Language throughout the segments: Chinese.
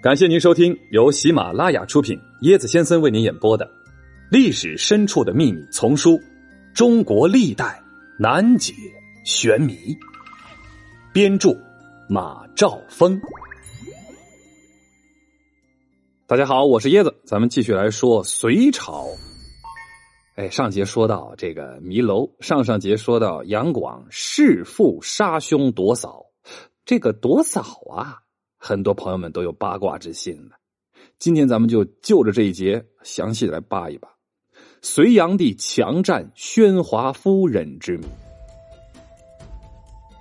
感谢您收听由喜马拉雅出品、椰子先生为您演播的《历史深处的秘密》丛书《中国历代难解玄谜》，编著马兆峰。大家好，我是椰子，咱们继续来说隋朝。哎，上节说到这个迷楼，上上节说到杨广弑父杀兄夺嫂，这个夺嫂啊。很多朋友们都有八卦之心了，今天咱们就就着这一节详细来扒一扒隋炀帝强占宣华夫人之谜。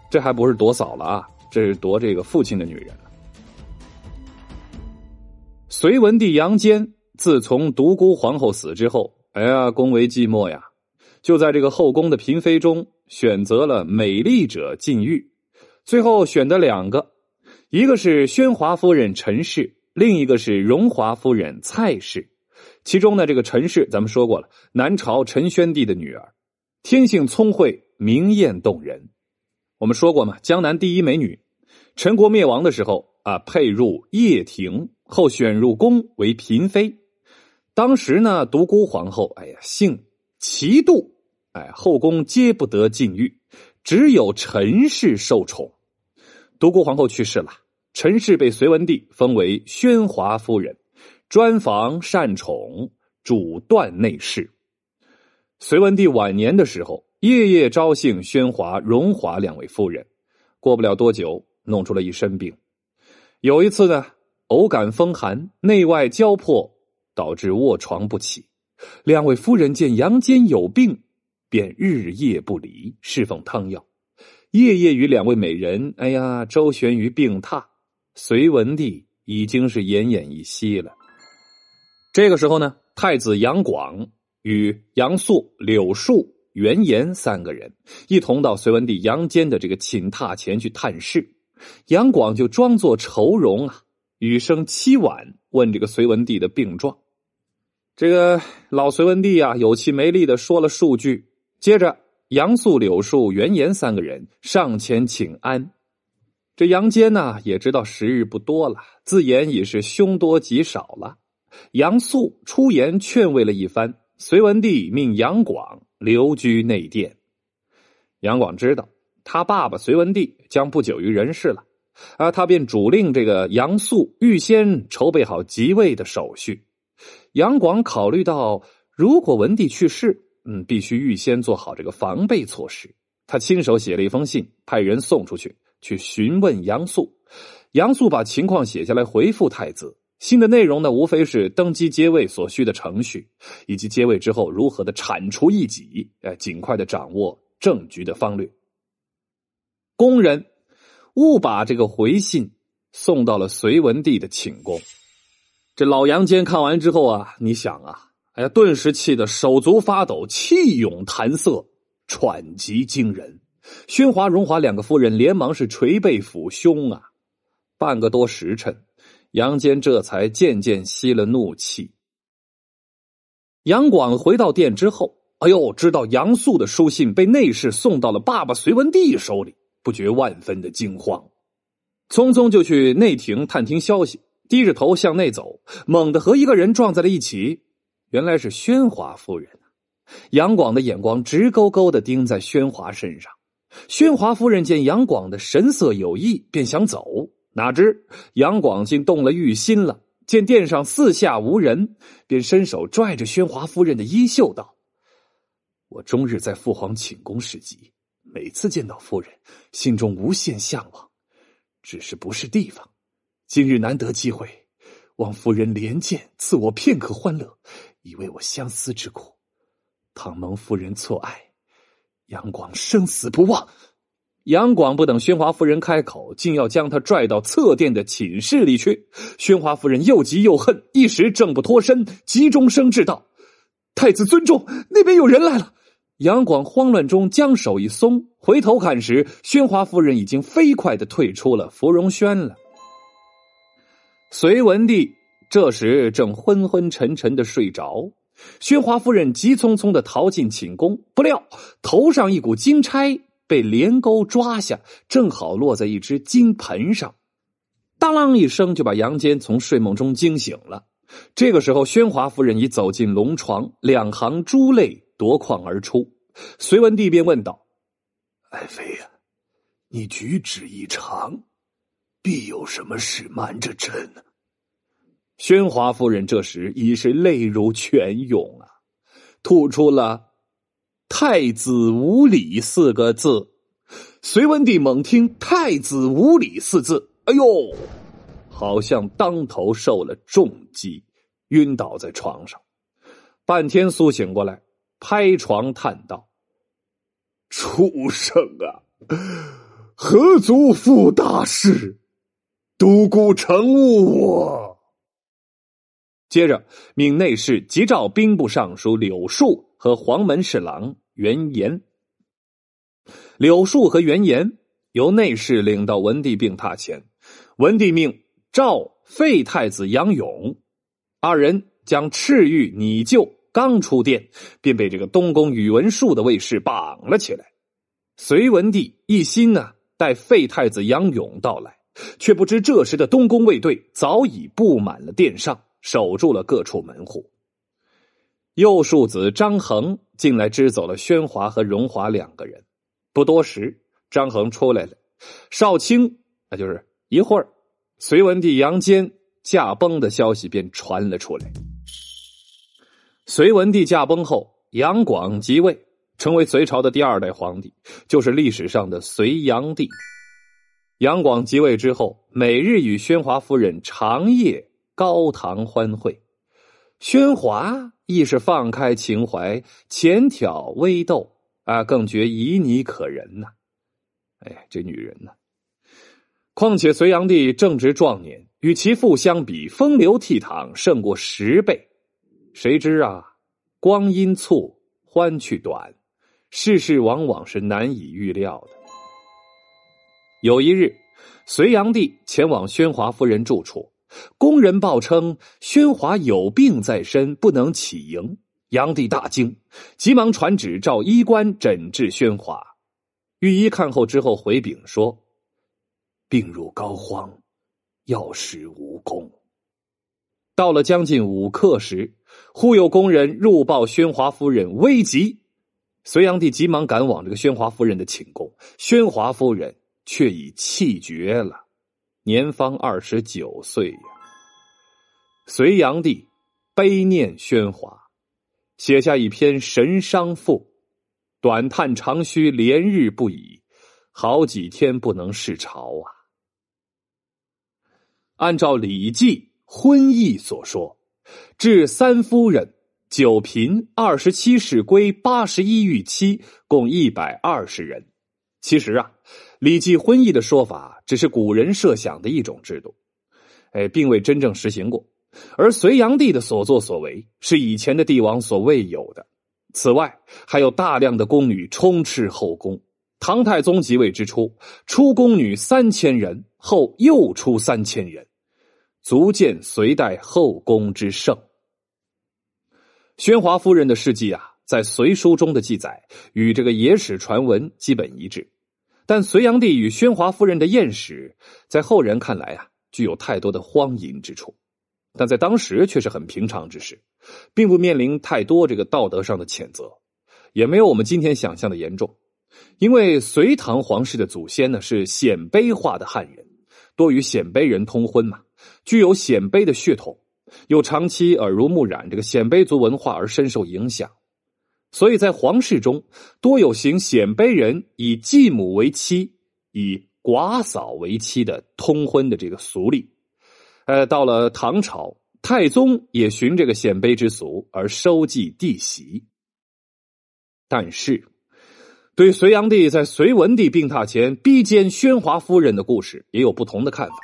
这还不是夺嫂了啊，这是夺这个父亲的女人了。隋文帝杨坚自从独孤皇后死之后，哎呀，宫为寂寞呀，就在这个后宫的嫔妃中选择了美丽者禁欲，最后选的两个。一个是宣华夫人陈氏，另一个是荣华夫人蔡氏。其中呢，这个陈氏咱们说过了，南朝陈宣帝的女儿，天性聪慧，明艳动人。我们说过嘛，江南第一美女。陈国灭亡的时候啊，配入掖庭，后选入宫为嫔妃。当时呢，独孤皇后，哎呀，姓齐度，哎，后宫皆不得禁欲，只有陈氏受宠。独孤皇后去世了，陈氏被隋文帝封为宣华夫人，专防善宠，主断内侍。隋文帝晚年的时候，夜夜招幸宣华、荣华两位夫人，过不了多久，弄出了一身病。有一次呢，偶感风寒，内外交迫，导致卧床不起。两位夫人见杨坚有病，便日夜不离，侍奉汤药。夜夜与两位美人，哎呀，周旋于病榻。隋文帝已经是奄奄一息了。这个时候呢，太子杨广与杨素、柳树、袁岩三个人一同到隋文帝杨坚的这个寝榻前去探视。杨广就装作愁容啊，语声凄婉，问这个隋文帝的病状。这个老隋文帝啊，有气没力的说了数句，接着。杨素、柳树、袁岩三个人上前请安。这杨坚呢，也知道时日不多了，自言已是凶多吉少了。杨素出言劝慰了一番，隋文帝命杨广留居内殿。杨广知道他爸爸隋文帝将不久于人世了，啊，他便主令这个杨素预先筹备好即位的手续。杨广考虑到，如果文帝去世，嗯，必须预先做好这个防备措施。他亲手写了一封信，派人送出去，去询问杨素。杨素把情况写下来，回复太子。信的内容呢，无非是登基接位所需的程序，以及接位之后如何的铲除异己，哎，尽快的掌握政局的方略。工人误把这个回信送到了隋文帝的寝宫。这老杨坚看完之后啊，你想啊。哎呀！顿时气得手足发抖，气涌弹色，喘极惊人。宣华、荣华两个夫人连忙是捶背抚胸啊。半个多时辰，杨坚这才渐渐息了怒气。杨广回到殿之后，哎呦，知道杨素的书信被内侍送到了爸爸隋文帝手里，不觉万分的惊慌，匆匆就去内廷探听消息，低着头向内走，猛地和一个人撞在了一起。原来是宣华夫人杨广的眼光直勾勾的盯在宣华身上。宣华夫人见杨广的神色有异，便想走，哪知杨广竟动了欲心了。见殿上四下无人，便伸手拽着宣华夫人的衣袖道：“我终日在父皇寝宫侍疾，每次见到夫人，心中无限向往，只是不是地方。今日难得机会，望夫人怜见，赐我片刻欢乐。”以为我相思之苦，倘蒙夫人错爱，杨广生死不忘。杨广不等宣华夫人开口，竟要将他拽到侧殿的寝室里去。宣华夫人又急又恨，一时挣不脱身，急中生智道：“太子尊重，那边有人来了。”杨广慌乱中将手一松，回头看时，宣华夫人已经飞快的退出了芙蓉轩了。隋文帝。这时正昏昏沉沉的睡着，宣华夫人急匆匆的逃进寝宫，不料头上一股金钗被连钩抓下，正好落在一只金盆上。当啷一声就把杨坚从睡梦中惊醒了。这个时候，宣华夫人已走进龙床，两行珠泪夺眶而出。隋文帝便问道：“爱妃呀，你举止异常，必有什么事瞒着朕呢？”宣华夫人这时已是泪如泉涌啊，吐出了“太子无礼”四个字。隋文帝猛听“太子无礼”四字，哎呦！好像当头受了重击，晕倒在床上，半天苏醒过来，拍床叹道：“畜生啊，何足负大事？独孤成误我。”接着命内侍急召兵部尚书柳树和黄门侍郎袁岩。柳树和袁岩由内侍领到文帝病榻前，文帝命。召废太子杨勇，二人将赤玉拟就，刚出殿，便被这个东宫宇文述的卫士绑了起来。隋文帝一心呢待废太子杨勇到来，却不知这时的东宫卫队早已布满了殿上，守住了各处门户。右庶子张衡进来支走了宣华和荣华两个人。不多时，张衡出来了，少卿那就是一会儿。隋文帝杨坚驾崩的消息便传了出来。隋文帝驾崩后，杨广即位，成为隋朝的第二代皇帝，就是历史上的隋炀帝。杨广即位之后，每日与宣华夫人长夜高堂欢会，宣华亦是放开情怀，浅挑微逗啊，更觉旖旎可人呐。哎，这女人呢？况且隋炀帝正值壮年，与其父相比，风流倜傥胜过十倍。谁知啊，光阴促，欢去短，世事往往是难以预料的。有一日，隋炀帝前往宣华夫人住处，宫人报称宣华有病在身，不能起迎。炀帝大惊，急忙传旨召医官诊治宣华。御医看后之后回禀说。病入膏肓，药食无功。到了将近午刻时，忽有宫人入报宣华夫人危急。隋炀帝急忙赶往这个宣华夫人的寝宫，宣华夫人却已气绝了，年方二十九岁呀。隋炀帝悲念喧哗，写下一篇《神伤赋》，短叹长吁，连日不已，好几天不能视朝啊。按照《礼记·婚义》所说，至三夫人、九嫔、二十七世归、八十一御妻，共一百二十人。其实啊，《礼记·婚义》的说法只是古人设想的一种制度，哎，并未真正实行过。而隋炀帝的所作所为是以前的帝王所未有的。此外，还有大量的宫女充斥后宫。唐太宗即位之初，出宫女三千人，后又出三千人，足见隋代后宫之盛。宣华夫人的事迹啊，在隋书中的记载与这个野史传闻基本一致，但隋炀帝与宣华夫人的艳史，在后人看来啊，具有太多的荒淫之处，但在当时却是很平常之事，并不面临太多这个道德上的谴责，也没有我们今天想象的严重。因为隋唐皇室的祖先呢是鲜卑化的汉人，多与鲜卑人通婚嘛，具有鲜卑的血统，又长期耳濡目染这个鲜卑族文化而深受影响，所以在皇室中多有行鲜卑人以继母为妻、以寡嫂为妻的通婚的这个俗例。呃，到了唐朝，太宗也循这个鲜卑之俗而收继弟媳，但是。对隋炀帝在隋文帝病榻前逼奸宣华夫人的故事也有不同的看法，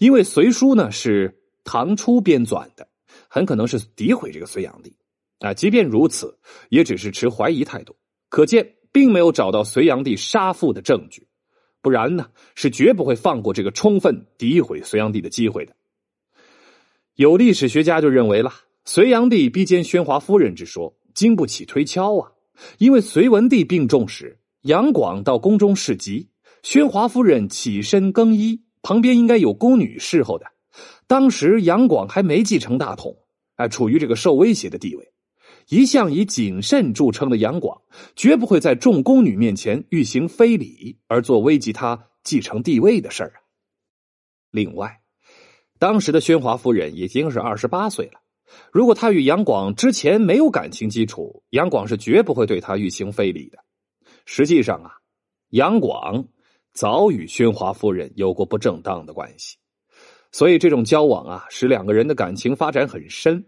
因为《隋书》呢是唐初编纂的，很可能是诋毁这个隋炀帝啊。即便如此，也只是持怀疑态度，可见并没有找到隋炀帝杀父的证据，不然呢是绝不会放过这个充分诋毁隋炀帝的机会的。有历史学家就认为了，隋炀帝逼奸宣华夫人之说经不起推敲啊。因为隋文帝病重时，杨广到宫中侍疾，宣华夫人起身更衣，旁边应该有宫女侍候的。当时杨广还没继承大统，哎，处于这个受威胁的地位。一向以谨慎著称的杨广，绝不会在众宫女面前欲行非礼而做危及他继承帝位的事儿啊。另外，当时的宣华夫人已经是二十八岁了，如果他与杨广之前没有感情基础，杨广是绝不会对他欲行非礼的。实际上啊，杨广早与宣华夫人有过不正当的关系，所以这种交往啊，使两个人的感情发展很深。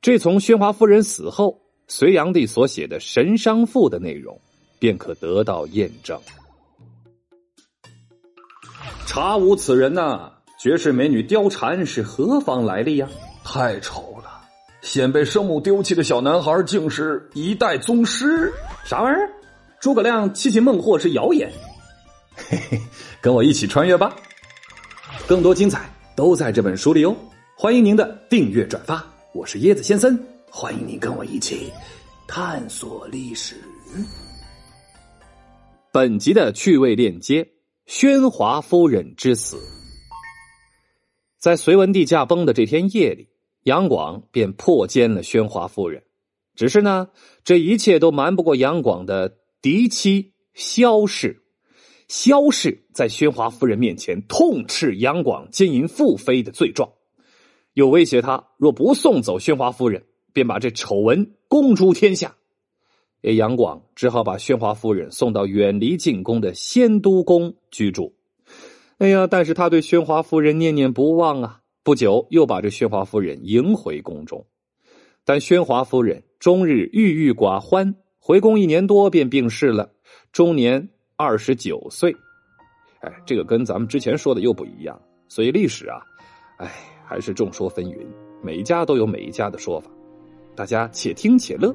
这从宣华夫人死后，隋炀帝所写的《神商赋》的内容，便可得到验证。查无此人呐！绝世美女貂蝉是何方来历呀？太丑了！先被生母丢弃的小男孩，竟是一代宗师？啥玩意儿？诸葛亮七擒孟获是谣言？嘿嘿，跟我一起穿越吧！更多精彩都在这本书里哦！欢迎您的订阅转发。我是椰子先生，欢迎你跟我一起探索历史。本集的趣味链接：宣华夫人之死。在隋文帝驾崩的这天夜里，杨广便破奸了宣华夫人。只是呢，这一切都瞒不过杨广的嫡妻萧氏。萧氏在宣华夫人面前痛斥杨广奸淫妇妃的罪状。又威胁他，若不送走宣华夫人，便把这丑闻公诸天下。杨广只好把宣华夫人送到远离进宫的仙都宫居住。哎呀，但是他对宣华夫人念念不忘啊！不久又把这宣华夫人迎回宫中，但宣华夫人终日郁郁寡欢，回宫一年多便病逝了，终年二十九岁。哎，这个跟咱们之前说的又不一样，所以历史啊，哎。还是众说纷纭，每一家都有每一家的说法，大家且听且乐。